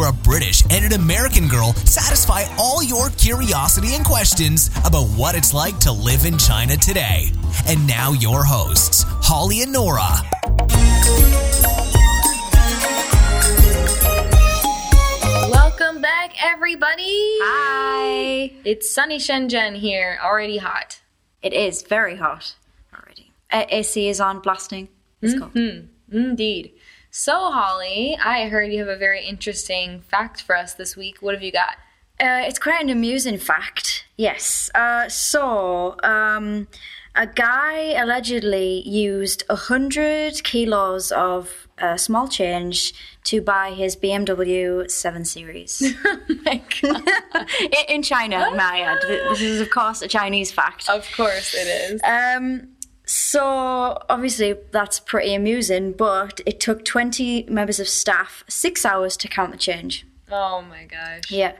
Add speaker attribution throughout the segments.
Speaker 1: where a British and an American girl satisfy all your curiosity and questions about what it's like to live in China today. And now, your hosts, Hollie and Nora.
Speaker 2: Welcome back, everybody.
Speaker 3: Hi.
Speaker 2: It's sunny Shenzhen here, already hot.
Speaker 3: It is very hot already. Uh, AC is on, blasting. It's cold.
Speaker 2: Indeed. So, Hollie, I heard you have a very interesting fact for us this week. What have you got?
Speaker 3: Uh, it's quite an amusing fact. Yes. Uh, so, um, a guy allegedly used 100 kilos of uh, small change to buy his BMW 7 Series.
Speaker 2: My God.
Speaker 3: in, in China, may I add. This is, of course, a Chinese fact.
Speaker 2: of course it is.
Speaker 3: Um, so obviously that's pretty amusing, but it took 20 members of staff six hours to count the change.
Speaker 2: Oh my gosh.
Speaker 3: Yeah.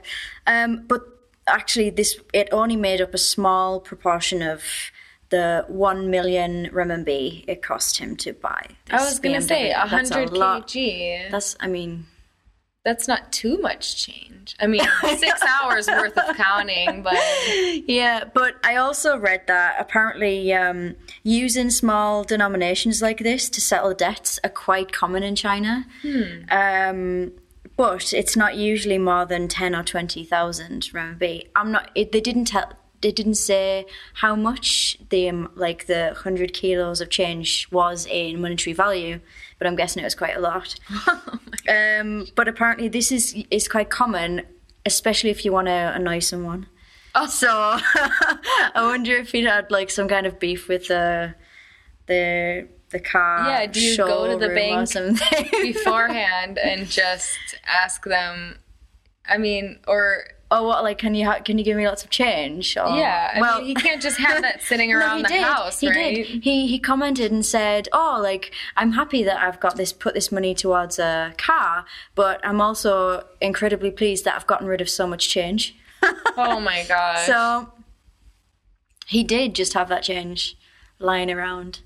Speaker 3: Um, but actually, this it only made up a small proportion of the 1 million renminbi it cost him to buy.
Speaker 2: I was going to say
Speaker 3: a
Speaker 2: 100
Speaker 3: lot.
Speaker 2: kg.
Speaker 3: That's, I mean,
Speaker 2: That's not too much change. I mean, six hours worth of counting, but
Speaker 3: Yeah, but I also read that apparently um, using small denominations like this to settle debts are quite common in China. Um, but it's not usually more than ten or twenty thousand renminbi. I'm not. It, they didn't tell. They didn't say how much the um, like the hundred kilos of change was in monetary value, but I'm guessing it was quite a lot. um, but apparently, this is is quite common, especially if you want to annoy someone. So I wonder if he'd had like some kind of beef with the the the car.
Speaker 2: Yeah, do you go to the bank beforehand and just ask them. I mean, or
Speaker 3: oh, what? Like, can you ha- can you give me lots of change? Or,
Speaker 2: yeah, I
Speaker 3: well,
Speaker 2: mean, he can't just have that sitting
Speaker 3: No,
Speaker 2: around
Speaker 3: he
Speaker 2: the
Speaker 3: did.
Speaker 2: house,
Speaker 3: he
Speaker 2: right?
Speaker 3: did. He he commented and said, "Oh, like I'm happy that I've got this put this money towards a car, but I'm also incredibly pleased that I've gotten rid of so much change."
Speaker 2: Oh my god.
Speaker 3: So he did just have that change lying around.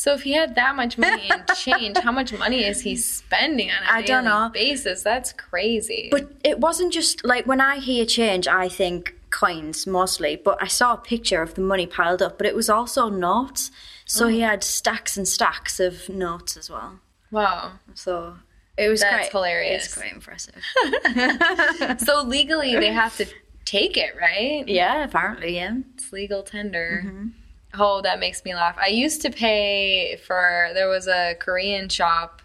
Speaker 2: So if he had that much money in change, how much money is he spending on a
Speaker 3: I don't
Speaker 2: daily
Speaker 3: know.
Speaker 2: basis? That's crazy.
Speaker 3: But it wasn't just like when I hear change, I think coins mostly. But I saw a picture of the money piled up, but it was also notes. So
Speaker 2: Oh.
Speaker 3: he had stacks and stacks of notes as well.
Speaker 2: wow.
Speaker 3: So it was
Speaker 2: That's
Speaker 3: quite
Speaker 2: hilarious.
Speaker 3: It's quite impressive.
Speaker 2: So legally, they have to take it, right?
Speaker 3: yeah, apparently, yeah.
Speaker 2: It's legal tender.
Speaker 3: Mm-hmm.
Speaker 2: Oh, that makes me laugh. I used to pay for there was a Korean shop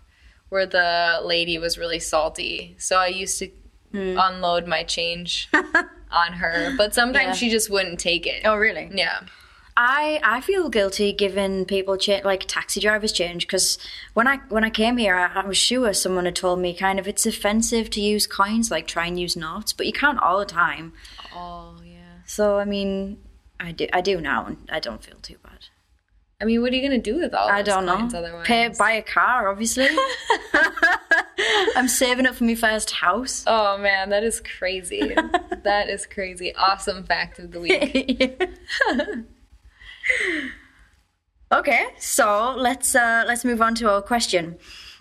Speaker 2: where the lady was really salty. So I used to
Speaker 3: Hmm.
Speaker 2: unload my change on her, but sometimes
Speaker 3: Yeah.
Speaker 2: she just wouldn't take it.
Speaker 3: Oh, really?
Speaker 2: Yeah.
Speaker 3: I I feel guilty giving people cha- like taxi drivers change because when I when I came here, I, I was sure someone had told me kind of it's offensive to use coins, like try and use notes, but you can't all the time.
Speaker 2: Oh, yeah.
Speaker 3: So I mean, I do I do now, and I don't feel too bad.
Speaker 2: I mean, what are you gonna do with all
Speaker 3: I don't know.
Speaker 2: otherwise?
Speaker 3: Pay buy a car, obviously. I'm saving up for my first house.
Speaker 2: Oh man, that is crazy. that is crazy. Awesome fact of the week.
Speaker 3: okay, so let's uh, let's move on to our question.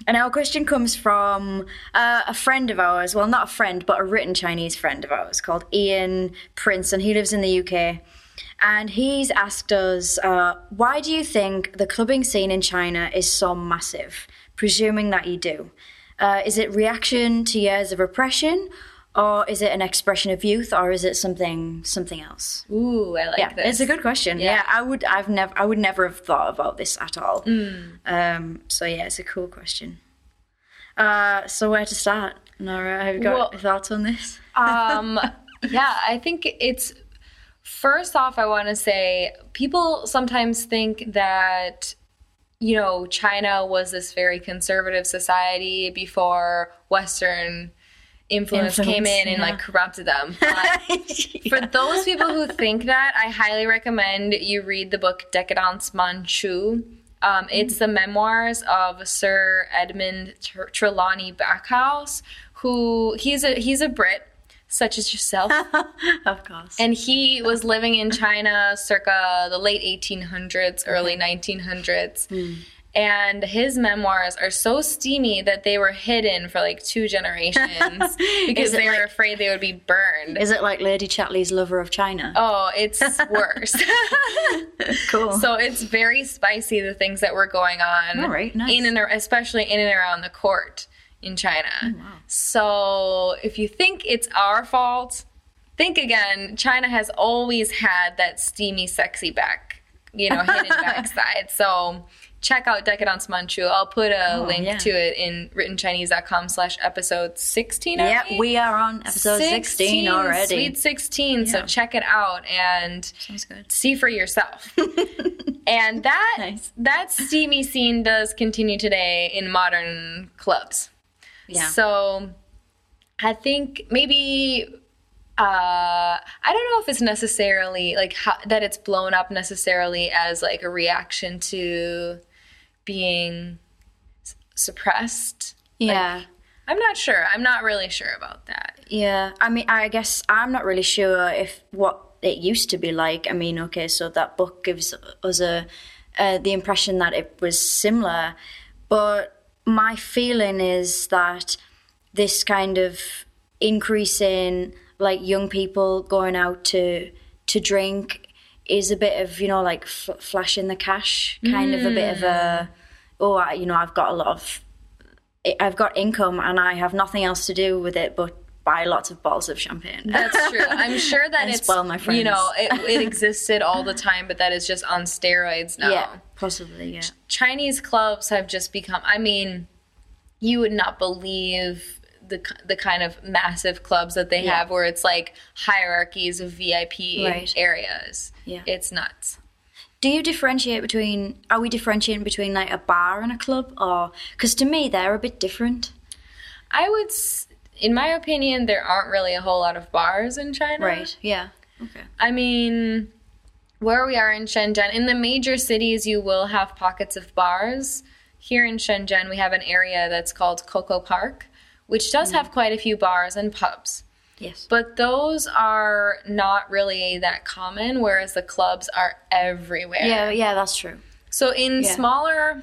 Speaker 3: And our question comes from uh, a friend of ours. Well, not a friend, but a written Chinese friend of ours called Ian Prince, and he lives in the UK. And he's asked us, uh, why do you think the clubbing scene in China is so massive? Presuming that you do. Uh, is it reaction to years of repression, or is it an expression of youth, or is it something something else?
Speaker 2: Ooh, I like
Speaker 3: yeah,
Speaker 2: this.
Speaker 3: it's a good question.
Speaker 2: Yeah.
Speaker 3: Yeah. I would, I've never, I would never have thought about this at all. Um, so yeah, it's a cool question. Uh, so where to start, Nora? Have you got
Speaker 2: Well-
Speaker 3: thoughts on this?
Speaker 2: um yeah i think it's first off i want to say people sometimes think that you know china was this very conservative society before western influence, came
Speaker 3: Influence,
Speaker 2: in and
Speaker 3: yeah.
Speaker 2: like corrupted them. But for those people who think that i highly recommend you read the book decadence manchu. Um, it's the memoirs of Sir Edmund Tr- Trelawny Backhouse, who he's a he's a Brit, such as yourself,
Speaker 3: of course.
Speaker 2: and he was living in China circa the late 1800s, early 1900s. Hmm. and his memoirs are so steamy that they were hidden for like two generations because they were afraid they would be burned.
Speaker 3: Is it like Lady Chatterley's Lover of China?
Speaker 2: Oh, it's worse.
Speaker 3: cool.
Speaker 2: So it's very spicy the things that were going on.
Speaker 3: All right, nice.
Speaker 2: In and especially in and around the court in China.
Speaker 3: Oh, wow.
Speaker 2: So if you think it's our fault, think again. China has always had that steamy, sexy back, you know, hidden backside. So check out Decadence Manchu. I'll put a
Speaker 3: Oh,
Speaker 2: link
Speaker 3: yeah.
Speaker 2: to it in writtenchinese.com slash episode 16. are
Speaker 3: yeah,
Speaker 2: we?
Speaker 3: are on episode 16, already.
Speaker 2: Sweet 16. So check it out and
Speaker 3: good.
Speaker 2: see for yourself. and that
Speaker 3: Nice.
Speaker 2: that steamy scene does continue today in modern clubs.
Speaker 3: Yeah.
Speaker 2: So I think maybe uh I don't know if it's necessarily like how, that it's blown up necessarily as like a reaction to being s- suppressed.
Speaker 3: yeah.
Speaker 2: I'm not sure. I'm not really sure about that.
Speaker 3: Yeah, I mean, I guess I'm not really sure if what it used to be like. I mean, okay, so that book gives us a uh, the impression that it was similar, but my feeling is that this kind of increase in like young people going out to to drink is a bit of you know like f- flashing the cash, kind of a bit of a mm. oh, I, you know, I've got a lot of I've got income and I have nothing else to do with it but buy lots of bottles of champagne.
Speaker 2: That's true. I'm sure that it's
Speaker 3: spoil my
Speaker 2: you know it, it existed all the time, but that is just on steroids now.
Speaker 3: Yeah, possibly. Yeah.
Speaker 2: Chinese clubs have just become. I mean, you would not believe the the kind of massive clubs that they
Speaker 3: Yeah.
Speaker 2: have, where it's like hierarchies of VIP
Speaker 3: Right.
Speaker 2: areas.
Speaker 3: Yeah.
Speaker 2: it's nuts.
Speaker 3: Do you differentiate between? Are we differentiating between like a bar and a club, or because to me they're a bit different?
Speaker 2: I would, in my opinion, there aren't really a whole lot of bars in China.
Speaker 3: Right. Yeah. Okay.
Speaker 2: I mean, where we are in Shenzhen, in the major cities, you will have pockets of bars. Here in Shenzhen, we have an area that's called Coco Park, which does
Speaker 3: Mm.
Speaker 2: have quite a few bars and pubs.
Speaker 3: Yes.
Speaker 2: But those are not really that common, whereas the clubs are everywhere.
Speaker 3: Yeah. Yeah. That's true.
Speaker 2: So in
Speaker 3: Yeah.
Speaker 2: smaller,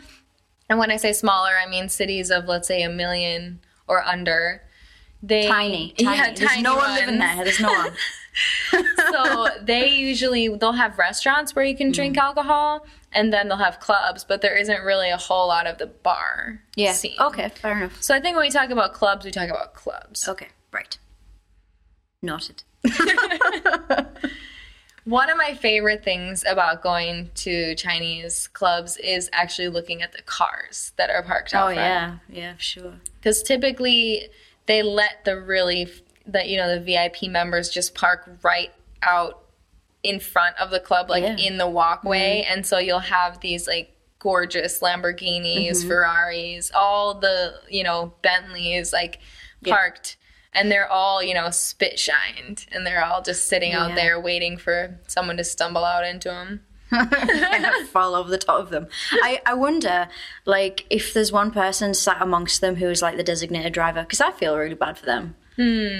Speaker 2: and when I say smaller, I mean cities of let's say a million or under. They
Speaker 3: Tiny. Tiny.
Speaker 2: yeah,
Speaker 3: There's
Speaker 2: tiny
Speaker 3: no one living
Speaker 2: ones.
Speaker 3: there. There's no one.
Speaker 2: so they usually they'll have restaurants where you can drink
Speaker 3: Mm.
Speaker 2: alcohol, and then they'll have clubs, but there isn't really a whole lot of the bar
Speaker 3: Yeah.
Speaker 2: scene.
Speaker 3: Okay. Fair enough.
Speaker 2: So I think when we talk about clubs, we talk about clubs.
Speaker 3: Okay. Right. Noted.
Speaker 2: One of my favorite things about going to Chinese clubs is actually looking at the cars that are parked out
Speaker 3: Oh
Speaker 2: front.
Speaker 3: yeah. Yeah. Sure.
Speaker 2: because typically they let the really that you know the VIP members just park right out in front of the club, like
Speaker 3: Yeah.
Speaker 2: in the walkway, and so you'll have these like gorgeous Lamborghinis, mm-hmm. Ferraris, all the you know Bentleys like parked. And they're all, you know, spit shined, and they're all just sitting out there waiting for someone to stumble out into them.
Speaker 3: fall over the top of them. I, I wonder, like, if there's one person sat amongst them who is like the designated driver, because I feel really bad for them.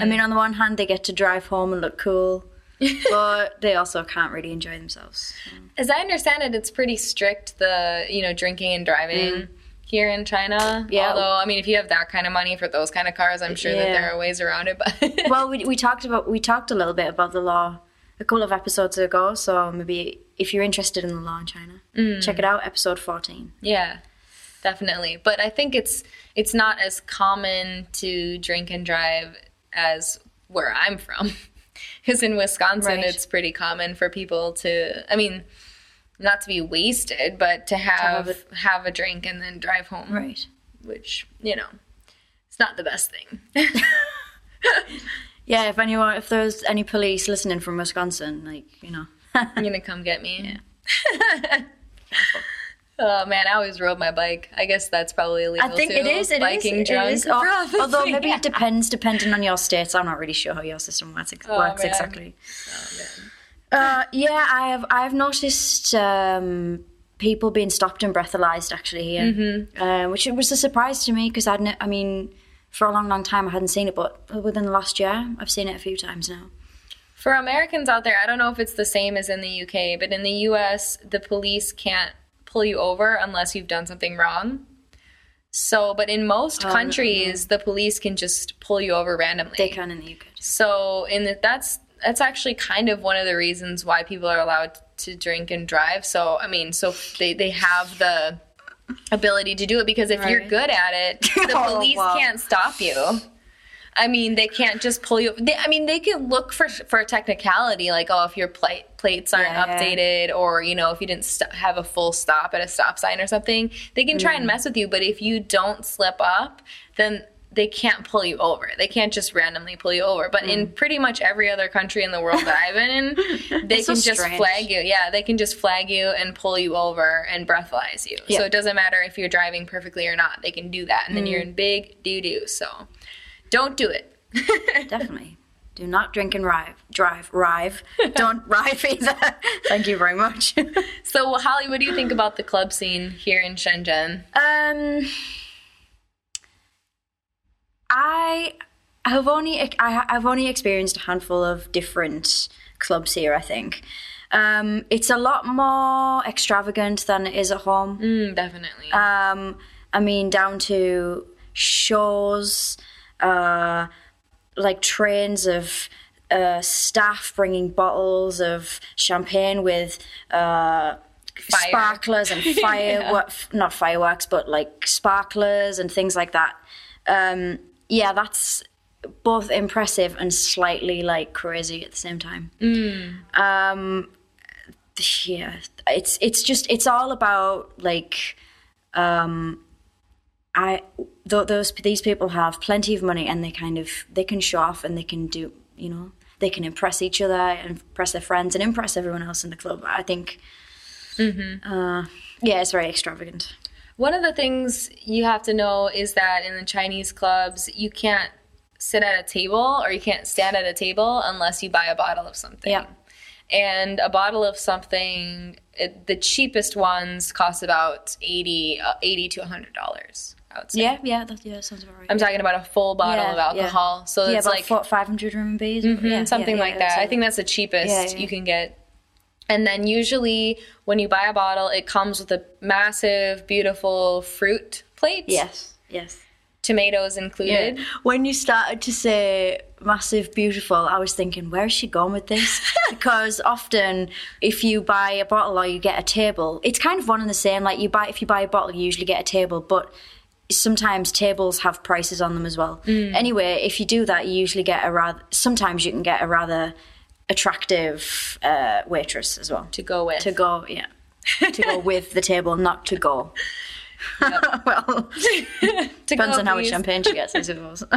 Speaker 3: I mean, on the one hand, they get to drive home and look cool, but they also can't really enjoy themselves.
Speaker 2: As I understand it, it's pretty strict the you know drinking and driving here in China.
Speaker 3: Mm. Yeah.
Speaker 2: Although I mean, if you have that kind of money for those kind of cars, I'm sure that there are ways around it. But
Speaker 3: well, we, we talked about we talked a little bit about the law a couple of episodes ago, so maybe if you're interested in the law in China, mm. check it out, episode 14.
Speaker 2: yeah, definitely. But I think it's it's not as common to drink and drive as where I'm from. Because in Wisconsin,
Speaker 3: Right.
Speaker 2: it's pretty common for people to. I mean. Not to be wasted, but to have
Speaker 3: have
Speaker 2: have a drink and then drive home.
Speaker 3: Right.
Speaker 2: which you know it's not the best thing
Speaker 3: Yeah, if anyone, if there's any police listening from Wisconsin, like, you know.
Speaker 2: you're gonna come get me oh man i always rode my bike i guess that's probably illegal
Speaker 3: I think
Speaker 2: too.
Speaker 3: it is. It is.
Speaker 2: biking
Speaker 3: it
Speaker 2: drunk
Speaker 3: is. Al- Although maybe it depends, depending on your states. I'm not really sure how your system works, ex-
Speaker 2: Oh,
Speaker 3: works exactly.
Speaker 2: Oh.
Speaker 3: Uh, yeah, I have. I have noticed um, people being stopped and breathalyzed actually here,
Speaker 2: Mm-hmm.
Speaker 3: uh, which was a surprise to me because I'd. I mean, for a long, long time I hadn't seen it, but within the last year I've seen it a few times now.
Speaker 2: For americans out there i don't know if it's the same as in the uk but in the us the police can't pull you over unless you've done something wrong. So, but in most
Speaker 3: Oh,
Speaker 2: countries, the police can just pull you over randomly.
Speaker 3: They can in the UK.
Speaker 2: So, in the, that's that's actually kind of one of the reasons why people are allowed to drink and drive. So, I mean, so they they have the ability to do it because if you're good at it, the
Speaker 3: Oh,
Speaker 2: police
Speaker 3: wow.
Speaker 2: can't stop you. I mean, they can't just pull you. They, I mean, they can look for for a technicality, like oh, if your plate plates aren't
Speaker 3: Yeah, yeah.
Speaker 2: updated, or you know, if you didn't st- have a full stop at a stop sign or something. They can
Speaker 3: Mm.
Speaker 2: try and mess with you, but if you don't slip up, then they can't pull you over. They can't just randomly pull you over. But in pretty much every other country in the world that I've been in, they
Speaker 3: Mm. So
Speaker 2: can just
Speaker 3: strange.
Speaker 2: flag you. Yeah, they can just flag you and pull you over and breathalyze you.
Speaker 3: Yeah.
Speaker 2: So it doesn't matter if you're driving perfectly or not. They can do that, and then
Speaker 3: Mm.
Speaker 2: you're in big doo doo. So don't do it.
Speaker 3: Definitely. Do not drink and drive. Drive. Rive. Don't rive either. Thank you very much.
Speaker 2: So Hollie, what do you think about the club scene here in Shenzhen?
Speaker 3: Um, I have only I, I've only experienced a handful of different clubs here. I think um, it's a lot more extravagant than it is at home.
Speaker 2: Mm, definitely.
Speaker 3: Um, I mean, down to shows, uh, like trains of uh, staff bringing bottles of champagne with uh, sparklers and fireworks, not fireworks, but like sparklers and things like that. Um, yeah, that's both impressive and slightly like crazy at the same time. Um, yeah, it's it's just it's all about like um I th- those these people have plenty of money and they kind of they can show off and they can do you know they can impress each other and impress their friends and impress everyone else in the club. I think. Uh, yeah, it's very extravagant.
Speaker 2: One of the things you have to know is that in the Chinese clubs, you can't sit at a table or you can't stand at a table unless you buy a bottle of something.
Speaker 3: Yeah.
Speaker 2: And a bottle of something, it, the cheapest ones cost about 80, uh, 80 to $100, I would say.
Speaker 3: Yeah, yeah, that yeah, that sounds about right.
Speaker 2: I'm talking about a full bottle
Speaker 3: Yeah,
Speaker 2: of alcohol. So
Speaker 3: yeah,
Speaker 2: it's
Speaker 3: about
Speaker 2: like
Speaker 3: four, 500 RMBs.
Speaker 2: Mhm,
Speaker 3: yeah,
Speaker 2: something
Speaker 3: yeah,
Speaker 2: like
Speaker 3: yeah,
Speaker 2: that. I think that's the cheapest
Speaker 3: Yeah, yeah.
Speaker 2: you can get. And then usually when you buy a bottle, it comes with a massive, beautiful fruit plate.
Speaker 3: Yes, yes.
Speaker 2: Tomatoes included.
Speaker 3: When you started to say massive, beautiful, I was thinking, where is she going with this? because often, if you buy a bottle or you get a table, it's kind of one and the same. Like you buy, if you buy a bottle, you usually get a table, but sometimes tables have prices on them as well. Anyway, if you do that, you usually get a rather. Sometimes you can get a rather attractive uh, waitress as well
Speaker 2: To go with.
Speaker 3: to go. Yeah, to go with the table, not to go. well, depends on how much champagne she gets, I suppose.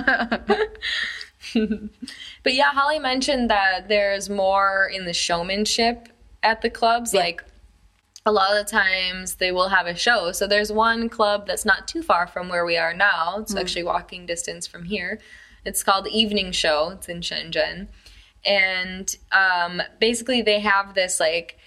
Speaker 2: But yeah, Hollie mentioned that there's more in the showmanship at the clubs. Like a lot of the times they will have a show. So there's one club that's not too far from where we are now. It's actually walking distance from here. It's called Evening Show. It's in Shenzhen. And um, basically they have this like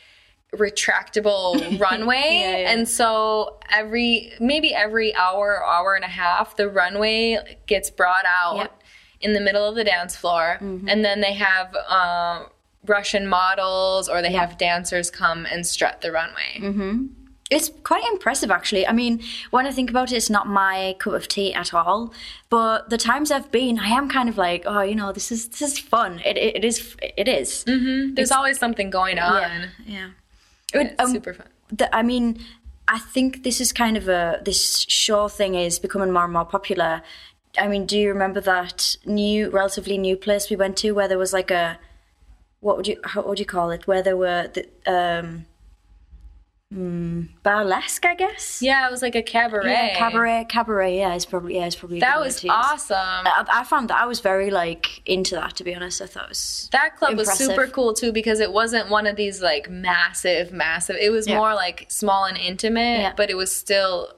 Speaker 2: retractable runway
Speaker 3: Yeah, yeah.
Speaker 2: and so every maybe every hour hour and a half the runway gets brought out
Speaker 3: Yep. Mm-hmm.
Speaker 2: in the middle of the dance floor and then they have uh, russian models or they have dancers come and strut the runway
Speaker 3: Mm-hmm. It's quite impressive, actually. I mean, when I think about it, it's not my cup of tea at all. But the times I've been, I am kind of like, oh, you know, this is this is fun. It it, it is it is.
Speaker 2: there's always something going on
Speaker 3: Yeah, yeah.
Speaker 2: It's
Speaker 3: Um,
Speaker 2: super fun
Speaker 3: the, I mean, I think this is kind of a this show thing is becoming more and more popular. I mean, do you remember that new, relatively new place we went to where there was like a what would you how would you call it? Where there were the um, hmm, burlesque, I guess.
Speaker 2: yeah it was like a cabaret
Speaker 3: Yeah, cabaret, cabaret. Yeah, it's probably yeah, it's probably
Speaker 2: that was
Speaker 3: word to use.
Speaker 2: awesome
Speaker 3: I, I found that I was very like into that. To be honest, I thought it was
Speaker 2: that club was super cool too because it wasn't one of these like massive massive it was
Speaker 3: Yeah.
Speaker 2: more like small and intimate
Speaker 3: Yeah.
Speaker 2: but it was still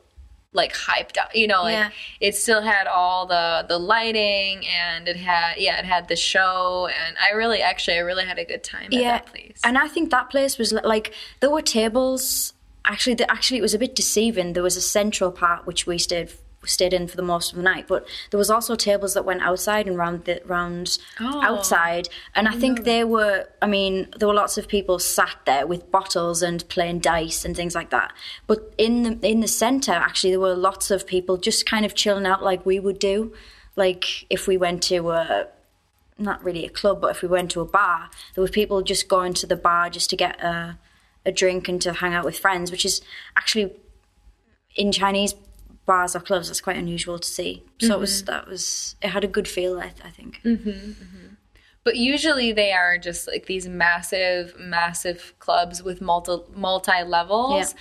Speaker 2: like hyped up you know like
Speaker 3: Yeah.
Speaker 2: it still had all the the lighting and it had yeah it had the show and i really actually i really had a good time at that place
Speaker 3: And I think that place was like there were tables. Actually, the, actually, it was a bit deceiving. There was a central part which we stayed stayed in for the most of the night. But there was also tables that went outside and round the round
Speaker 2: Oh.
Speaker 3: outside, and I think they were. I mean, there were lots of people sat there with bottles and playing dice and things like that. But in the in the center, actually, there were lots of people just kind of chilling out like we would do, like if we went to a not really a club, but if we went to a bar, there were people just going to the bar just to get a, a drink and to hang out with friends, which is actually in Chinese bars or clubs that's quite unusual to see. So it was mm-hmm. that was it had a good feel, I, I think. Mm-hmm, mm-hmm.
Speaker 2: But usually they are just like these massive, massive clubs with multi multi levels.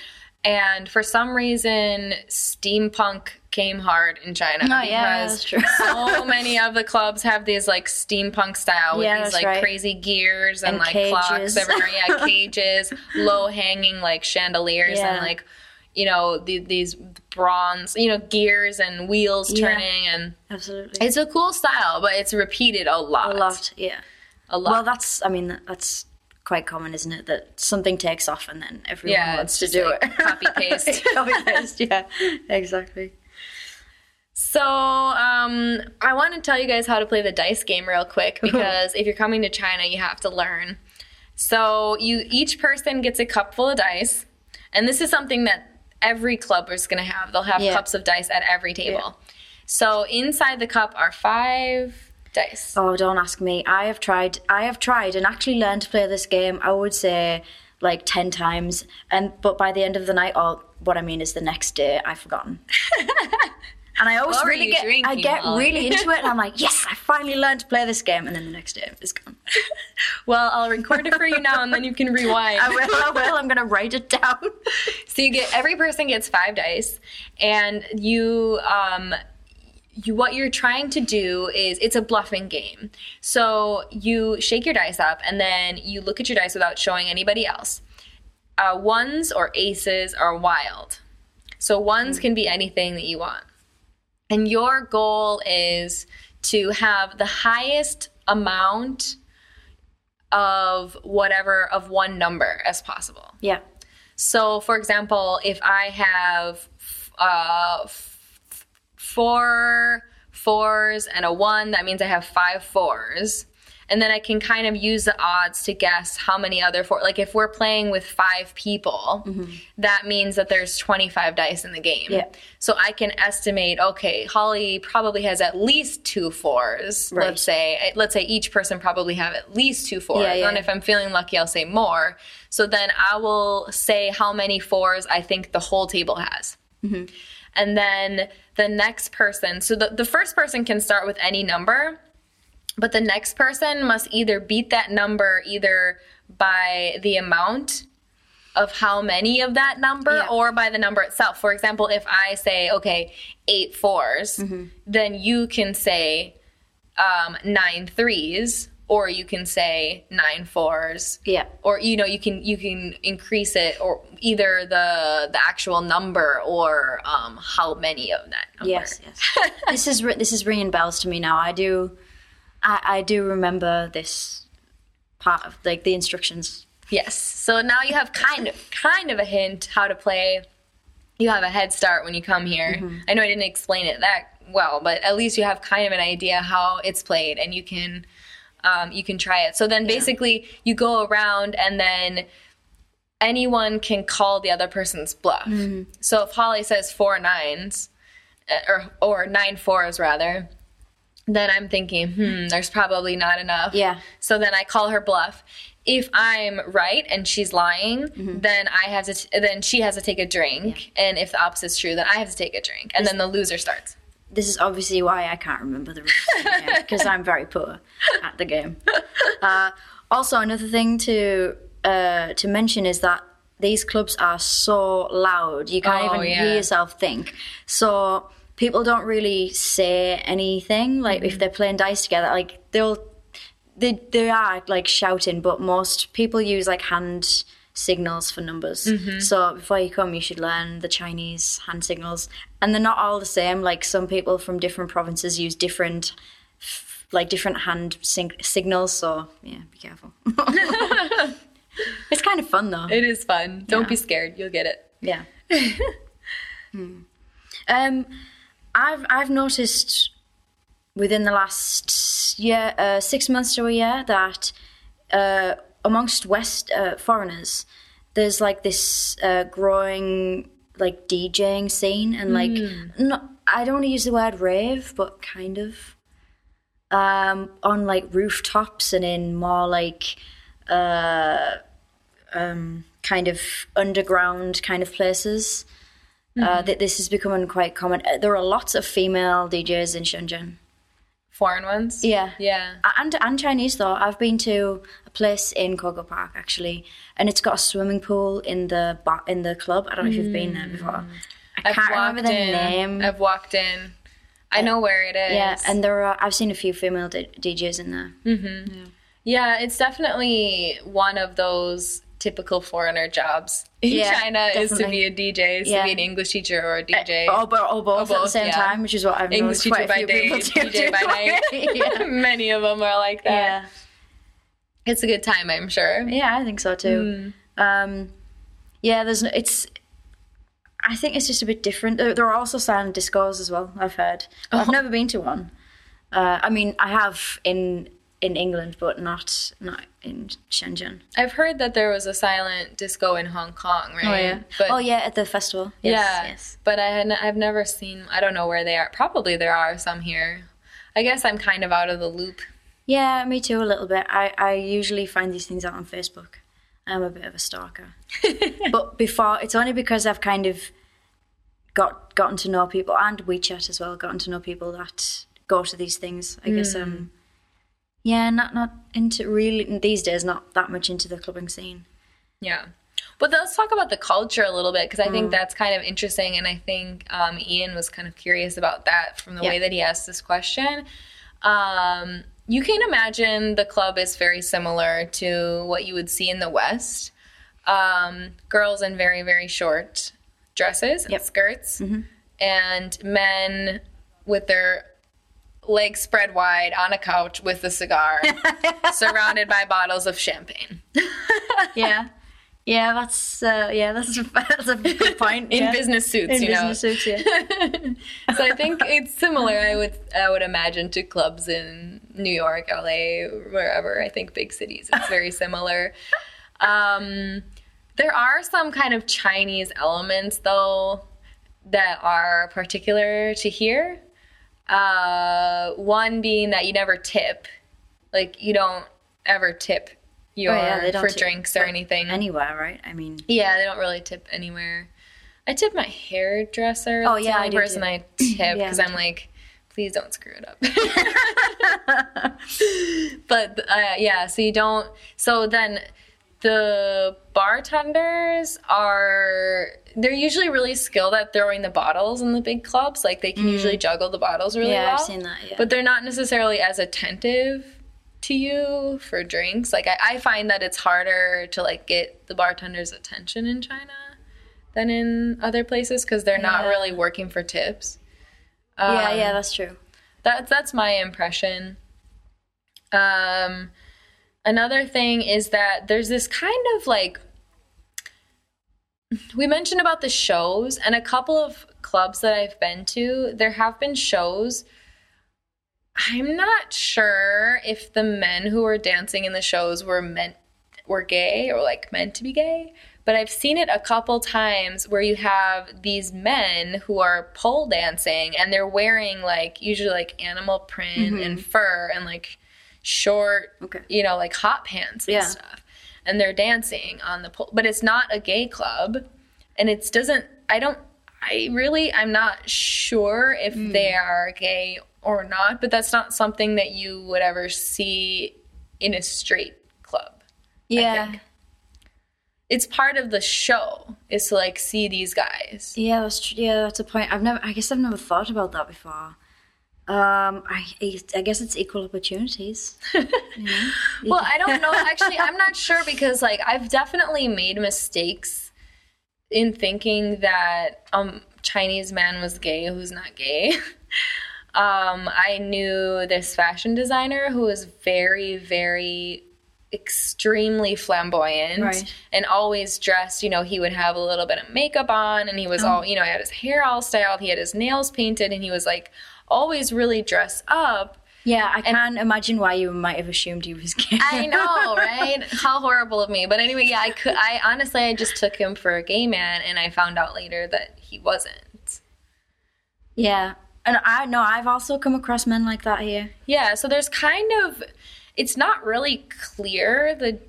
Speaker 2: And for some reason, steampunk came hard in China
Speaker 3: Oh, yeah,
Speaker 2: because
Speaker 3: that's true.
Speaker 2: so many of the clubs have these like steampunk style with
Speaker 3: Yeah,
Speaker 2: these like
Speaker 3: right.
Speaker 2: crazy gears and,
Speaker 3: And
Speaker 2: like
Speaker 3: cages.
Speaker 2: clocks everywhere. Yeah, cages, low hanging like chandeliers and like you know the, these bronze you know gears and wheels
Speaker 3: Yeah.
Speaker 2: turning and
Speaker 3: Absolutely.
Speaker 2: it's a cool style, but it's repeated a lot.
Speaker 3: a lot, yeah.
Speaker 2: A lot.
Speaker 3: Well, that's I mean that's quite common, isn't it? That something takes off and then everyone
Speaker 2: Yeah,
Speaker 3: wants to do
Speaker 2: like
Speaker 3: it.
Speaker 2: copy paste.
Speaker 3: copy paste, yeah, exactly.
Speaker 2: So, um, I want to tell you guys how to play the dice game real quick because if you're coming to China, you have to learn. So, you each person gets a cup full of dice, and this is something that every club is going to have. They'll have
Speaker 3: Yeah.
Speaker 2: cups of dice at every table. So, inside the cup are five dice.
Speaker 3: Oh, don't ask me. I have tried. I have tried and actually learned to play this game. I would say like ten times, and but by the end of the night, or what I mean is the next day, I've forgotten. and I always
Speaker 2: What
Speaker 3: really get. I get
Speaker 2: Molly?
Speaker 3: really into it, and I'm like, yes, I finally learned to play this game, and then the next day it's gone.
Speaker 2: Well, I'll record it for you now, and then you can rewind.
Speaker 3: I will. I will. I'm gonna write it down.
Speaker 2: So you get every person gets five dice, and you um, you what you're trying to do is it's a bluffing game. So you shake your dice up, and then you look at your dice without showing anybody else. Uh, ones or aces are wild. So ones can be anything that you want, and your goal is to have the highest amount of whatever of one number as possible.
Speaker 3: Yeah.
Speaker 2: So, for example, if I have uh, four fours and a one, that means I have five fours. And then I can kind of use the odds to guess how many other four. Like if we're playing with five people, mm-hmm. that means that there's 25 dice in the game.
Speaker 3: Yeah.
Speaker 2: So I can estimate. Okay, Hollie probably has at least two fours.
Speaker 3: Right.
Speaker 2: Let's say. Eh, let's say each person probably have at least two fours.
Speaker 3: Yeah, yeah.
Speaker 2: And if I'm feeling lucky, I'll say more. So then I will say how many fours I think the whole table has. Mm-hmm. And then the next person, so the, the first person can start with any number, but the next person must either beat that number either by the amount of how many of that number
Speaker 3: Yeah.
Speaker 2: or by the number itself. For example, if I say, okay, eight 4s then you can say um, nine threes, or you can say nine fours
Speaker 3: Yeah.
Speaker 2: or you know you can you can increase it or either the the actual number or um how many of that number.
Speaker 3: Yes, yes. this is this is ringing bells to me now. I do, I, I do remember this part of like the instructions.
Speaker 2: Yes. So now you have kind of kind of a hint how to play. You have a head start when you come here. I know I didn't explain it that well, but at least you have kind of an idea how it's played, and you can um, you can try it. So then basically you go around and then anyone can call the other person's bluff. So if Hollie says four nines, uh, or or nine fours rather, then I'm thinking, hmm, there's probably not enough.
Speaker 3: Yeah.
Speaker 2: So then I call her bluff. If I'm right and she's lying,
Speaker 3: Mm-hmm.
Speaker 2: then I have to. T- then she has to take a drink, and if the opposite's true, then I have to take a drink, and then the loser starts.
Speaker 3: This is obviously why I can't remember the rules because I'm very poor at the game. Uh, also, another thing to uh, to mention is that these clubs are so loud you can't
Speaker 2: Oh,
Speaker 3: even
Speaker 2: yeah.
Speaker 3: hear yourself think. So people don't really say anything. Like
Speaker 2: Mm-hmm.
Speaker 3: if they're playing dice together, like they'll they they are like shouting, but most people use like hand signals for numbers.
Speaker 2: Mm-hmm.
Speaker 3: So before you come, you should learn the Chinese hand signals, and they're not all the same. Like some people from different provinces use different like different hand sing- signals. So yeah, be careful. it's kind of fun though.
Speaker 2: It is fun. Don't
Speaker 3: Yeah.
Speaker 2: be scared. You'll get it.
Speaker 3: Yeah. Hmm. Um, I've I've noticed within the last year, uh, six months to a year, that uh, amongst West uh, foreigners, there's like this uh, growing like DJing scene, and like not I don't want to use the word rave, but kind of um, on like rooftops and in more like uh, um, kind of underground kind of places. Uh, that this is becoming quite common. Uh, There are lots of female DJs in Shenzhen.
Speaker 2: Foreign ones?
Speaker 3: Yeah.
Speaker 2: Yeah.
Speaker 3: And and Chinese though. I've been to a place in Coco Park actually, and it's got a swimming pool in the bar, in the club. I don't know if you've been there before. I
Speaker 2: I've
Speaker 3: can't remember the
Speaker 2: in.
Speaker 3: name.
Speaker 2: I've walked in. I know where it is.
Speaker 3: yeah, and there are. I've seen a few female D- DJs in there.
Speaker 2: Yeah, it's definitely one of those typical foreigner jobs in
Speaker 3: Yeah,
Speaker 2: China is to be a DJ, is
Speaker 3: Yeah.
Speaker 2: to be an English teacher or a DJ.
Speaker 3: Or, bo- or both, at the same
Speaker 2: yeah.
Speaker 3: time, which is what I've
Speaker 2: English teacher
Speaker 3: a
Speaker 2: by day,
Speaker 3: people do.
Speaker 2: DJ by night. Many of them are like that.
Speaker 3: yeah,
Speaker 2: It's a good time, I'm sure.
Speaker 3: yeah, I think so too. Um, yeah, there's no, it's. I think it's just a bit different. There, there are also silent discos as well. I've heard. I've never been to one. Uh, I mean, I have in in England, but not not in Shenzhen.
Speaker 2: I've heard that there was a silent disco in Hong Kong, right? Oh But,
Speaker 3: oh yeah, at the festival. Yes,
Speaker 2: yeah.
Speaker 3: Yes.
Speaker 2: But I had, I've never seen. I don't know where they are. Probably there are some here. I guess I'm kind of out of the loop.
Speaker 3: Yeah, me too. A little bit. I I usually find these things out on Facebook. I'm a bit of a stalker. but before, it's only because I've kind of got gotten to know people and WeChat as well. Gotten to know people that go to these things. I guess um, yeah, not not into really these days. Not that much into the clubbing scene.
Speaker 2: Yeah. But let's talk about the culture a little bit because I
Speaker 3: Mm.
Speaker 2: think that's kind of interesting. And I think um, Ian was kind of curious about that from the
Speaker 3: Yeah.
Speaker 2: way that he asked this question. Um, you can imagine the club is very similar to what you would see in the West. Um, girls in very, very short dresses and
Speaker 3: Yep. Mm-hmm.
Speaker 2: skirts, and men with their legs spread wide on a couch with a cigar, surrounded by bottles of champagne.
Speaker 3: Yeah, yeah, that's uh, yeah, that's a, that's a good point.
Speaker 2: In
Speaker 3: yeah.
Speaker 2: business suits,
Speaker 3: in
Speaker 2: you know.
Speaker 3: business suits, yeah.
Speaker 2: so I think it's similar. I would I would imagine to clubs in New York, LA, wherever. I think big cities. It's very similar. Um, there are some kind of Chinese elements though that are particular to here. Uh, one being that you never tip, like you don't ever tip your
Speaker 3: Oh, yeah,
Speaker 2: for drinks or anything.
Speaker 3: Anywhere, right? I mean,
Speaker 2: Yeah, they don't really tip anywhere. I tip my hairdresser.
Speaker 3: Oh,
Speaker 2: That's
Speaker 3: yeah,
Speaker 2: the only
Speaker 3: do
Speaker 2: person
Speaker 3: too.
Speaker 2: I tip because
Speaker 3: me
Speaker 2: I'm like, please don't screw it up. but uh, yeah, so you don't. So then the bartenders are they're usually really skilled at throwing the bottles in the big clubs. Like they can usually juggle the bottles really
Speaker 3: Mm. yeah,
Speaker 2: well.
Speaker 3: I've seen that. Yeah,
Speaker 2: But they're not necessarily as attentive to you for drinks. Like I, I find that it's harder to like get the bartender's attention in China than in other places because they're not really working for tips.
Speaker 3: yeah,
Speaker 2: Um,
Speaker 3: yeah, that's true.
Speaker 2: That's that's my impression. Um, another thing is that there's this kind of like we mentioned about the shows and a couple of clubs that I've been to, there have been shows. I'm not sure if the men who were dancing in the shows were meant were gay or like meant to be gay, but I've seen it a couple times where you have these men who are pole dancing and they're wearing like usually like animal print and mm-hmm. fur and like short,
Speaker 3: Okay.
Speaker 2: you know, like hot pants and
Speaker 3: Yeah.
Speaker 2: stuff. And they're dancing on the pole, but it's not a gay club and it doesn't I don't I really I'm not sure if
Speaker 3: Hmm.
Speaker 2: they are gay or not, but that's not something that you would ever see in a straight club.
Speaker 3: Yeah,
Speaker 2: think. It's part of the show is to like see these guys.
Speaker 3: yeah, that's tr- yeah, that's a point. I've never, I guess, I've never thought about that before. Um, I, I guess it's equal opportunities.
Speaker 2: Well, I don't know. Actually, I'm not sure because like I've definitely made mistakes in thinking that um Chinese man was gay who's not gay. um, I knew this fashion designer who was very, very extremely flamboyant
Speaker 3: Right.
Speaker 2: and always dressed. You know, he would have a little bit of makeup on and he was all, you know, he had his hair all styled, he had his nails painted, and he was like always really dress up.
Speaker 3: Yeah, I can't imagine why you might have assumed he was gay.
Speaker 2: I know, right? How horrible of me. But anyway, yeah, I could. I honestly, I just took him for a gay man, and I found out later that he wasn't.
Speaker 3: yeah, and I know I've also come across men like that here.
Speaker 2: Yeah, so there's kind of, it's not really clear the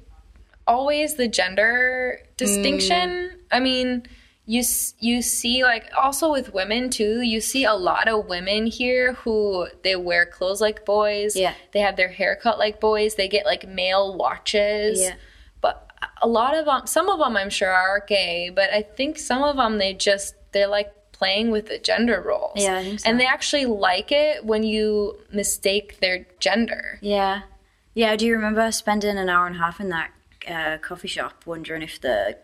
Speaker 2: always the gender distinction. Mm. I mean, you you see like also with women too. You see a lot of women here who they wear clothes like boys.
Speaker 3: Yeah.
Speaker 2: they have their hair cut like boys. They get like male watches.
Speaker 3: Yeah.
Speaker 2: but a lot of them, some of them, I'm sure are gay. But I think some of them they just they're like playing with the gender roles.
Speaker 3: Yeah, so.
Speaker 2: and they actually like it when you mistake their gender.
Speaker 3: Yeah, yeah. Do you remember spending an hour and a half in that uh, coffee shop, wondering if the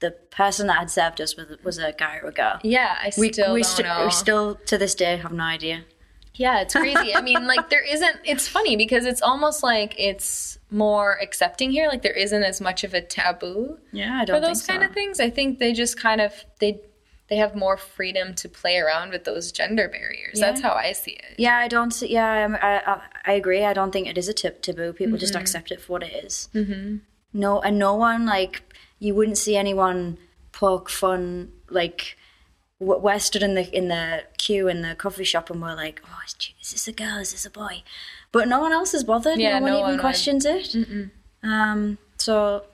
Speaker 3: the person that had served us was, was a guy or a girl?
Speaker 2: Yeah, I
Speaker 3: We,
Speaker 2: still
Speaker 3: we,
Speaker 2: don't
Speaker 3: st-
Speaker 2: know.
Speaker 3: we still to this day have no idea.
Speaker 2: yeah, it's crazy. I mean, like there isn't. It's funny because it's almost like it's more accepting here. Like there isn't as much of a taboo
Speaker 3: Yeah, I don't
Speaker 2: for
Speaker 3: those
Speaker 2: kind
Speaker 3: so.
Speaker 2: of things. I think they just kind of they they have more freedom to play around with those gender barriers. That's how I see it.
Speaker 3: Yeah, I don't. see- Yeah, I, I, I agree. I don't think it is a tip taboo. People just
Speaker 2: Mm-hmm.
Speaker 3: accept it for what it is. Mm-hmm. No, and no one like you wouldn't see anyone poke fun like. We're stood in the in the queue in the coffee shop and we're like, "Oh, is, is this a girl? Is this a boy?" But no one else is bothered.
Speaker 2: Yeah,
Speaker 3: no one
Speaker 2: no
Speaker 3: even
Speaker 2: one would.
Speaker 3: questions it. Um. So,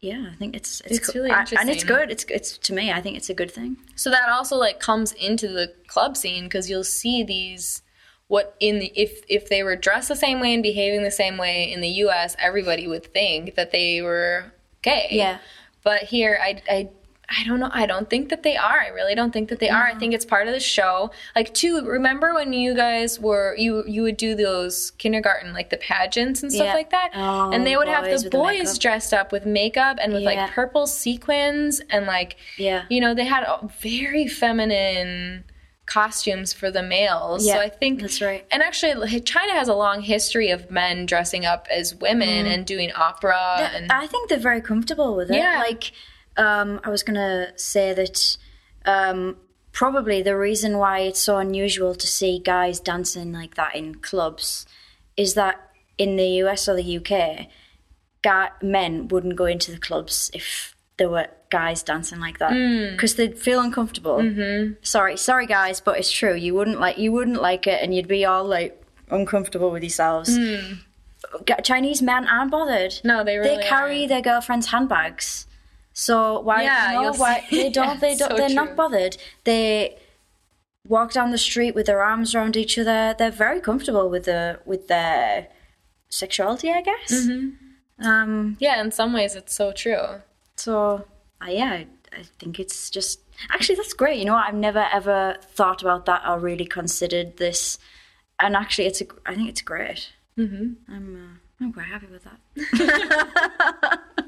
Speaker 3: yeah, I think it's it's,
Speaker 2: It's really
Speaker 3: I- and it's good. It's it's to me. I think it's a good thing.
Speaker 2: So that also like comes into the club scene because you'll see these what in the if if they were dressed the same way and behaving the same way in the U.S., everybody would think that they were gay.
Speaker 3: Yeah.
Speaker 2: But here, I I. I don't know. I don't think that they are. I really don't think that they are. I think it's part of the show. Like, too. Remember when you guys were you you would do those kindergarten like the pageants and stuff
Speaker 3: Yeah.
Speaker 2: like that,
Speaker 3: Oh,
Speaker 2: and they would have the boys
Speaker 3: makeup.
Speaker 2: dressed up with makeup and with
Speaker 3: Yeah.
Speaker 2: like purple sequins and like
Speaker 3: Yeah.
Speaker 2: you know, they had a very feminine costumes for the males.
Speaker 3: Yeah,
Speaker 2: so I think
Speaker 3: that's right.
Speaker 2: And actually, China has a long history of men dressing up as women and doing opera and
Speaker 3: I think they're very comfortable with it.
Speaker 2: Yeah.
Speaker 3: Like, um, I was gonna say that um, probably the reason why it's so unusual to see guys dancing like that in clubs is that in the US or the UK, guy, men wouldn't go into the clubs if there were guys dancing like that because they'd feel uncomfortable. Mm-hmm. Sorry, sorry guys, but it's true. You wouldn't like you wouldn't like it, and you'd be all like uncomfortable with yourselves. Ga- Chinese men aren't bothered.
Speaker 2: No, they really
Speaker 3: they carry
Speaker 2: aren't.
Speaker 3: their girlfriends' handbags. So why?
Speaker 2: Yeah,
Speaker 3: no, why
Speaker 2: see-
Speaker 3: they don't? They don't.
Speaker 2: so
Speaker 3: they're
Speaker 2: true.
Speaker 3: not bothered. They walk down the street with their arms around each other. They're very comfortable with the with their sexuality, I guess.
Speaker 2: Mm-hmm.
Speaker 3: Um.
Speaker 2: yeah, in some ways it's so true.
Speaker 3: So uh, yeah, I, I think it's just actually that's great. You know. I've never ever thought about that or really considered this, and actually, it's a. I think it's great. Mm-hmm. I'm. Uh, I'm quite happy with that.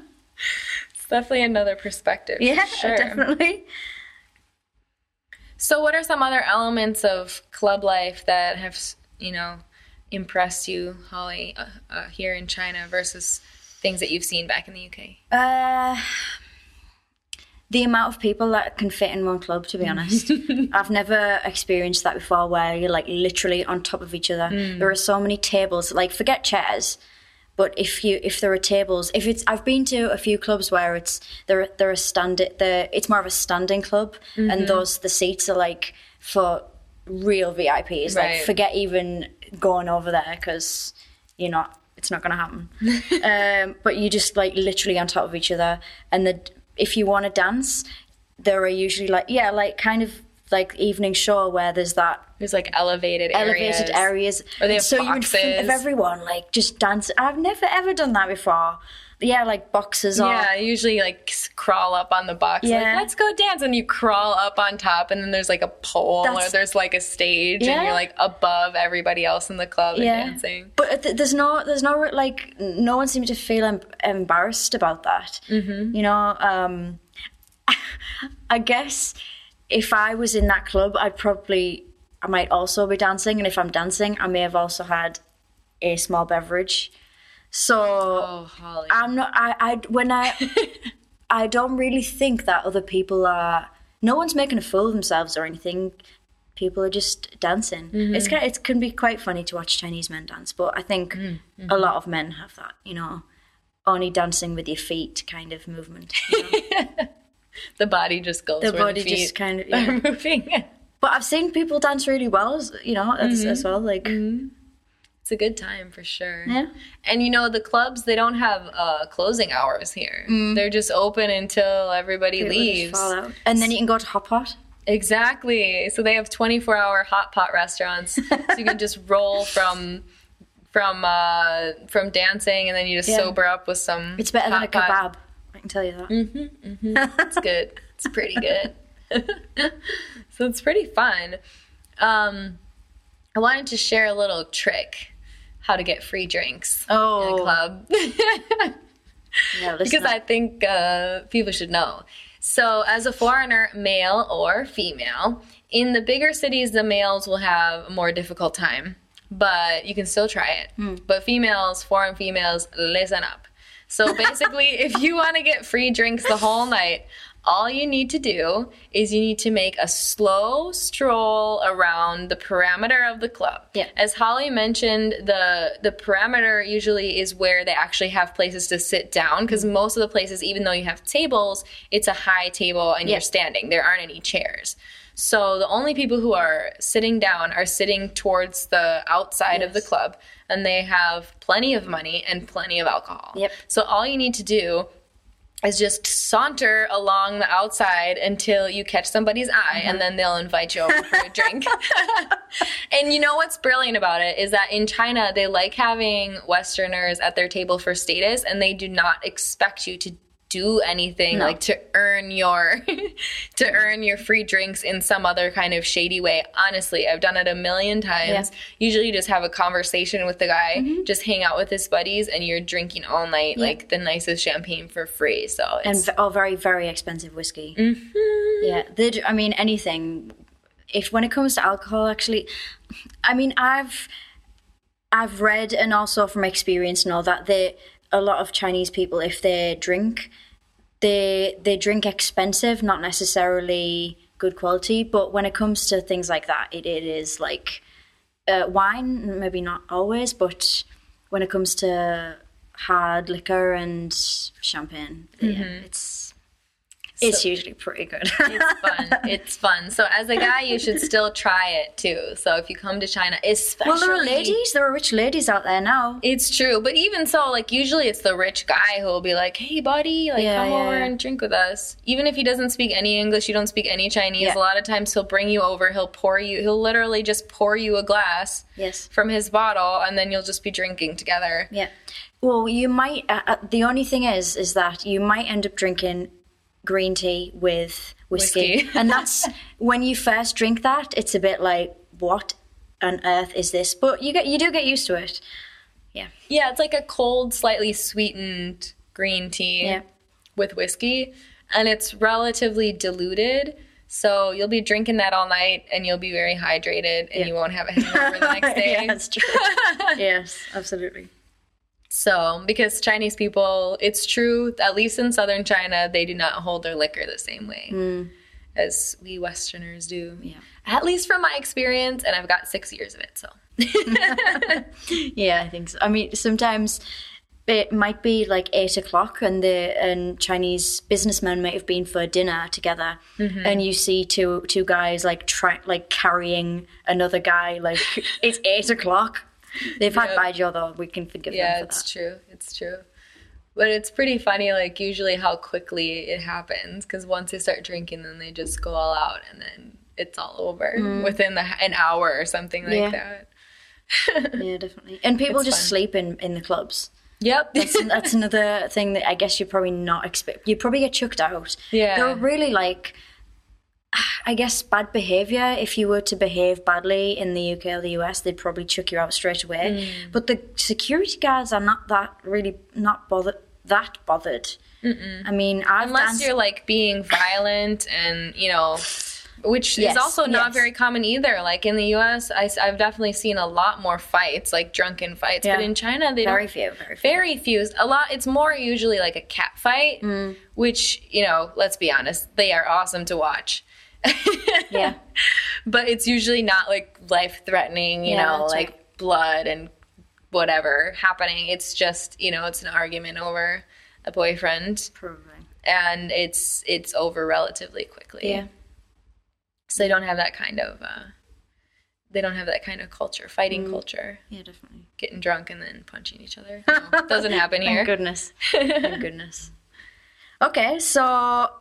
Speaker 2: It's definitely another perspective.
Speaker 3: Yeah,
Speaker 2: sure.
Speaker 3: definitely.
Speaker 2: So, what are some other elements of club life that have, you know, impressed you, Hollie, uh, uh, here in China versus things that you've seen back in the UK?
Speaker 3: Uh, the amount of people that can fit in one club, to be honest. I've never experienced that before where you're like literally on top of each other. There are so many tables, like forget chairs. But if you if there are tables, if it's I've been to a few clubs where it's there there are stand there it's more of a standing club and those the seats are like for real VIPs. Like forget even going over there because you're not it's not going to happen. um, but you just like literally on top of each other, and the if you want to dance, there are usually like yeah, like kind of like evening show where there's that
Speaker 2: There's like elevated areas.
Speaker 3: elevated areas.
Speaker 2: Or they have
Speaker 3: so you're in front of everyone, like just dance. I've never ever done that before. Yeah, like boxes or
Speaker 2: Yeah, I usually like crawl up on the box.
Speaker 3: Yeah.
Speaker 2: Like, let's go dance. And you crawl up on top, and then there's like a pole or there's like a stage, and you're like above everybody else in the club and dancing.
Speaker 3: But th- there's no, there's no like, no one seemed to feel em- embarrassed about that. Mm-hmm. You know, um, I guess if I was in that club, I'd probably, I might also be dancing, and if I'm dancing, I may have also had a small beverage. So
Speaker 2: Oh.
Speaker 3: I'm not. I, I when I I don't really think that other people are. No one's making a fool of themselves or anything. People are just dancing. Mm-hmm. It's kind of, it can be quite funny to watch Chinese men dance, but I think mm, a mm-hmm. lot of men have that. You know, only dancing with your feet kind of movement. you know?
Speaker 2: the body just goes
Speaker 3: the body
Speaker 2: the feet
Speaker 3: just kind of.
Speaker 2: are
Speaker 3: Yeah.
Speaker 2: moving.
Speaker 3: But I've seen people dance really well, you know, as, as mm-hmm. well. Like,
Speaker 2: It's a good time for sure.
Speaker 3: yeah,
Speaker 2: And you know, the clubs, they don't have uh, closing hours here. They're just open until everybody
Speaker 3: People
Speaker 2: leaves.
Speaker 3: and then you can go to Hot Pot.
Speaker 2: Exactly. So they have 24 hour hot pot restaurants. so you can just roll from from uh from dancing and then you just
Speaker 3: Yeah.
Speaker 2: sober up with some
Speaker 3: It's better than a
Speaker 2: hot pot.
Speaker 3: kebab. I can tell you that.
Speaker 2: It's good. It's pretty good. so it's pretty fun. Um I wanted to share a little trick how to get free drinks in a
Speaker 3: Oh,
Speaker 2: club.
Speaker 3: yeah,
Speaker 2: because
Speaker 3: listen
Speaker 2: I think uh, people should know. So, as a foreigner, male or female, in the bigger cities, the males will have a more difficult time, but you can still try it. But females, foreign females, listen up. So, basically, if you want to get free drinks the whole night, all you need to do is you need to make a slow stroll around the parameter of the club.
Speaker 3: Yeah.
Speaker 2: As Hollie mentioned, the the parameter usually is where they actually have places to sit down because mm-hmm. most of the places, even though you have tables, it's a high table and
Speaker 3: Yeah.
Speaker 2: you're standing. There aren't any chairs. So the only people who are sitting down are sitting towards the outside of the club and they have plenty of money and plenty of alcohol.
Speaker 3: Yep.
Speaker 2: So all you need to do is just saunter along the outside until you catch somebody's eye and mm-hmm. then they'll invite you over for a drink. and you know what's brilliant about it is that in China they like having westerners at their table for status and they do not expect you to do anything
Speaker 3: No.
Speaker 2: like to earn your to earn your free drinks in some other kind of shady way. Honestly, I've done it a million times. Usually you just have a conversation with the guy,
Speaker 3: Mm-hmm.
Speaker 2: just hang out with his buddies and you're drinking all night like the nicest champagne for free. So
Speaker 3: and
Speaker 2: it's
Speaker 3: v- oh, very very expensive whiskey. Yeah, they. do- I mean, anything. If when it comes to alcohol, actually, I mean, I've I've read and also from experience and all that they a lot of Chinese people, if they drink, they they drink expensive, not necessarily good quality. But when it comes to things like that, it, it is like uh, wine, maybe not always, but when it comes to hard liquor and champagne, yeah, it's it's usually pretty good.
Speaker 2: it's fun. It's fun. So as a guy, you should still try it too. So if you come to China, especially
Speaker 3: well, there are ladies, there are rich ladies out there now.
Speaker 2: It's true, but even so, like usually it's the rich guy who will be like, "Hey, buddy, like
Speaker 3: Yeah,
Speaker 2: come
Speaker 3: yeah,
Speaker 2: over
Speaker 3: yeah.
Speaker 2: and drink with us." Even if he doesn't speak any English, you don't speak any Chinese. A lot of times he'll bring you over. He'll pour you. He'll literally just pour you a glass
Speaker 3: Yes.
Speaker 2: from his bottle, and then you'll just be drinking together.
Speaker 3: Yeah. Well, you might. Uh, uh, the only thing is, is that you might end up drinking green tea with whiskey,
Speaker 2: Whiskey.
Speaker 3: and that's when you first drink that. It's a bit like, what on earth is this? But you get, you do get used to it. Yeah.
Speaker 2: Yeah, it's like a cold, slightly sweetened green tea
Speaker 3: Yeah.
Speaker 2: with whiskey, and it's relatively diluted. So you'll be drinking that all night, and you'll be very hydrated, and you won't have a hangover the next day.
Speaker 3: yeah, that's true. yes, absolutely.
Speaker 2: So, because Chinese people, it's true, at least in southern China, they do not hold their liquor the same way hmm. as we Westerners do.
Speaker 3: Yeah.
Speaker 2: At least from my experience, and I've got six years of it, so.
Speaker 3: Yeah, I think so. I mean, sometimes it might be like eight o'clock, and the and Chinese businessmen might have been for dinner together, mm-hmm. and you see two two guys like try like carrying another guy. Like it's eight o'clock. They've had
Speaker 2: Yeah.
Speaker 3: baijiu though. We can forgive
Speaker 2: Yeah,
Speaker 3: them for
Speaker 2: it's
Speaker 3: that.
Speaker 2: true. It's true. But it's pretty funny, like, usually how quickly it happens. Because once they start drinking, then they just go all out, and then it's all over mm-hmm. within the, an hour or something like
Speaker 3: Yeah.
Speaker 2: that.
Speaker 3: Yeah, definitely. And people
Speaker 2: It's
Speaker 3: just
Speaker 2: fun.
Speaker 3: sleep in in the clubs.
Speaker 2: Yep.
Speaker 3: That's, that's another thing that I guess you probably not expect. You probably get chucked out.
Speaker 2: Yeah.
Speaker 3: They're really like, I guess, bad behavior. If you were to behave badly in the UK or the US, they'd probably chuck you out straight away.
Speaker 2: Mm.
Speaker 3: But the security guards are not that really not bothered. That bothered. I mean, I've
Speaker 2: Unless
Speaker 3: danced-
Speaker 2: you're like being violent and, you know, which
Speaker 3: Yes,
Speaker 2: is also not
Speaker 3: yes.
Speaker 2: very common either. Like in the U.S., I, have definitely seen a lot more fights, like drunken fights.
Speaker 3: Yeah.
Speaker 2: But in China, they
Speaker 3: Very few, very few.
Speaker 2: Very few. A lot. It's more usually like a cat fight,
Speaker 3: Mm.
Speaker 2: which you know. Let's be honest, they are awesome to watch.
Speaker 3: Yeah.
Speaker 2: but it's usually not like life threatening. You
Speaker 3: Yeah,
Speaker 2: know, like
Speaker 3: right.
Speaker 2: blood and whatever happening. It's just you know, it's an argument over a boyfriend,
Speaker 3: Probably.
Speaker 2: and it's it's over relatively quickly.
Speaker 3: Yeah.
Speaker 2: So they don't have that kind of uh, they don't have that kind of culture, fighting
Speaker 3: Mm.
Speaker 2: culture,
Speaker 3: Yeah, definitely.
Speaker 2: getting drunk and then punching each other. No, doesn't happen here.
Speaker 3: Thank goodness. Thank goodness. Okay, so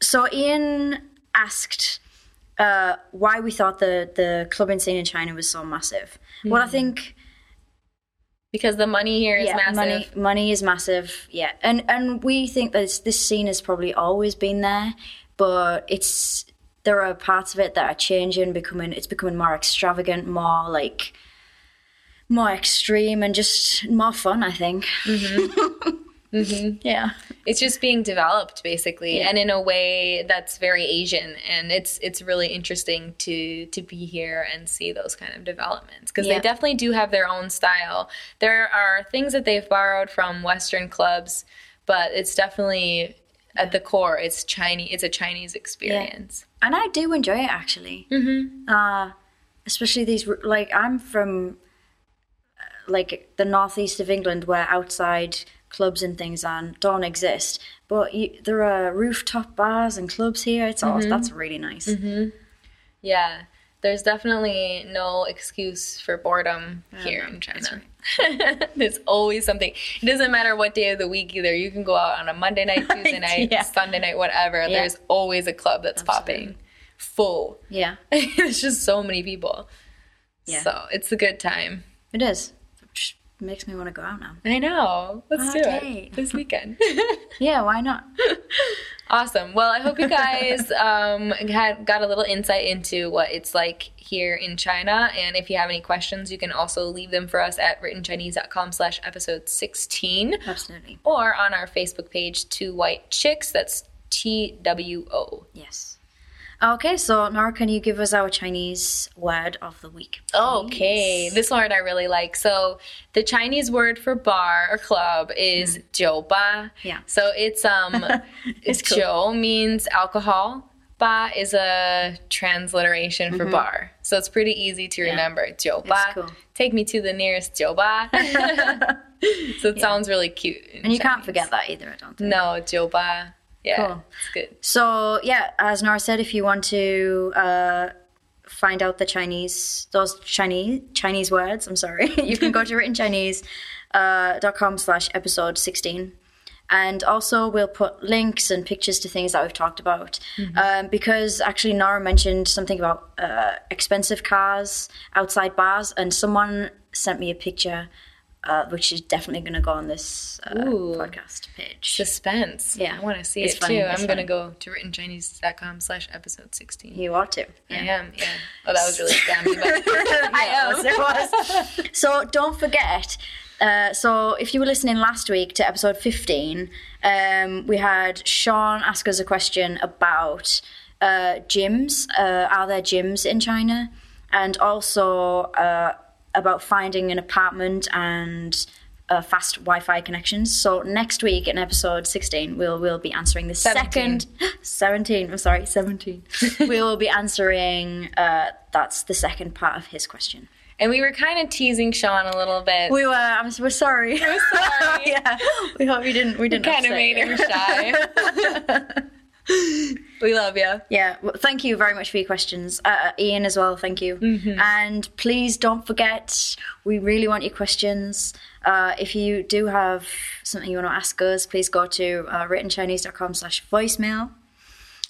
Speaker 3: so Ian asked uh, why we thought the the clubbing scene in China was so massive. Well, I think
Speaker 2: because the money here is
Speaker 3: yeah,
Speaker 2: massive.
Speaker 3: money money is massive. Yeah, and and we think that it's, this scene has probably always been there, but it's there are parts of it that are changing, becoming it's becoming more extravagant, more like more extreme, and just more fun. I think. Mm-hmm. Yeah.
Speaker 2: It's just being developed basically,
Speaker 3: Yeah.
Speaker 2: and in a way that's very Asian, and it's it's really interesting to to be here and see those kind of developments because
Speaker 3: Yeah.
Speaker 2: they definitely do have their own style. There are things that they've borrowed from Western clubs, but it's definitely at the core it's Chinese. It's a Chinese experience.
Speaker 3: and I do enjoy it actually. Mm-hmm. Uh, especially these like I'm from uh, like the northeast of England, where outside clubs and things are, don't exist, but you, there are rooftop bars and clubs here. It's all mm-hmm. that's really nice. Mm-hmm.
Speaker 2: Yeah, there's definitely no excuse for boredom here in China. there's always something. It doesn't matter what day of the week either. You can go out on a Monday night, Tuesday night,
Speaker 3: Yeah.
Speaker 2: Sunday night, whatever. There's always a club that's popping full.
Speaker 3: Yeah,
Speaker 2: There's just so many people.
Speaker 3: Yeah.
Speaker 2: So it's a good time.
Speaker 3: it is. Makes me want to go out now.
Speaker 2: I know. Let's do it this weekend.
Speaker 3: Yeah, why not?
Speaker 2: Awesome. Well, I hope you guys um, had got a little insight into what it's like here in China. And if you have any questions, you can also leave them for us at writtenchinese.com slash episode 16
Speaker 3: Absolutely.
Speaker 2: or on our Facebook page, Two White Chicks. That's T-W-O.
Speaker 3: Yes. Okay, so Nora, can you give us our Chinese word of the week? Please?
Speaker 2: Okay, this word I really like. So the Chinese word for bar or club is mm. Jiuba.
Speaker 3: Yeah.
Speaker 2: So it's um,
Speaker 3: it's jiu
Speaker 2: cool. means alcohol. Ba is a transliteration for mm -hmm. bar, so it's pretty easy to yeah. remember.
Speaker 3: Jiuba. Cool.
Speaker 2: Take me to the nearest jiuba. so it yeah. sounds really cute.
Speaker 3: And you can't forget that either. I don't think.
Speaker 2: No, jiuba. Yeah,
Speaker 3: Cool.
Speaker 2: it's good.
Speaker 3: So yeah, as Nora said, if you want to uh, find out the Chinese those Chinese Chinese words, I'm sorry, you can go to writtenchinese.com dot com slash episode sixteen. And also, we'll put links and pictures to things that we've talked about. Um, because actually, Nora mentioned something about uh, expensive cars outside bars, and someone sent me a picture, uh, which is definitely going to go on this uh, podcast page.
Speaker 2: Suspense.
Speaker 3: Yeah.
Speaker 2: I want to see
Speaker 3: It's
Speaker 2: it
Speaker 3: funny,
Speaker 2: too.
Speaker 3: it's
Speaker 2: I'm going to go to writtenchinese.com slash episode 16.
Speaker 3: you ought to.
Speaker 2: I am, yeah. Oh, that was really scammy, but I am.
Speaker 3: It was. so don't forget. Uh, so if you were listening last week to episode 15, um, we had Sean ask us a question about uh, gyms. Uh, are there gyms in China? And also uh, about finding an apartment and uh, fast Wi-Fi connections. So next week in episode 16, we'll we'll be answering the
Speaker 2: 17.
Speaker 3: second 17. I'm sorry, 17. we will be answering. Uh, that's the second part of his question.
Speaker 2: And we were kind of teasing Sean a little bit.
Speaker 3: We were. I'm. We're sorry.
Speaker 2: We're sorry.
Speaker 3: yeah. We hope you didn't. We didn't.
Speaker 2: kind of made him shy. we love you.
Speaker 3: Yeah. Well, thank you very much for your questions, uh, Ian as well. Thank you.
Speaker 2: Mm-hmm.
Speaker 3: And please don't forget, we really want your questions. Uh, if you do have something you want to ask us, please go to uh, writtenchinese.com/slash voicemail,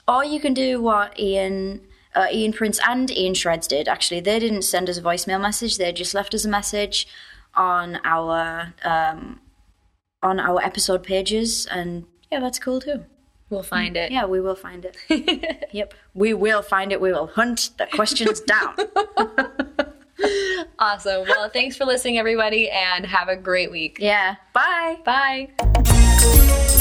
Speaker 3: or you can do what Ian. Uh, Ian Prince and Ian Shreds did actually. They didn't send us a voicemail message. They just left us a message on our um, on our episode pages, and yeah, that's cool too.
Speaker 2: We'll find it.
Speaker 3: Yeah, we will find it. yep, we will find it. We will hunt the questions down.
Speaker 2: Awesome. Well, thanks for listening, everybody, and have a great week.
Speaker 3: yeah. Bye.
Speaker 2: Bye.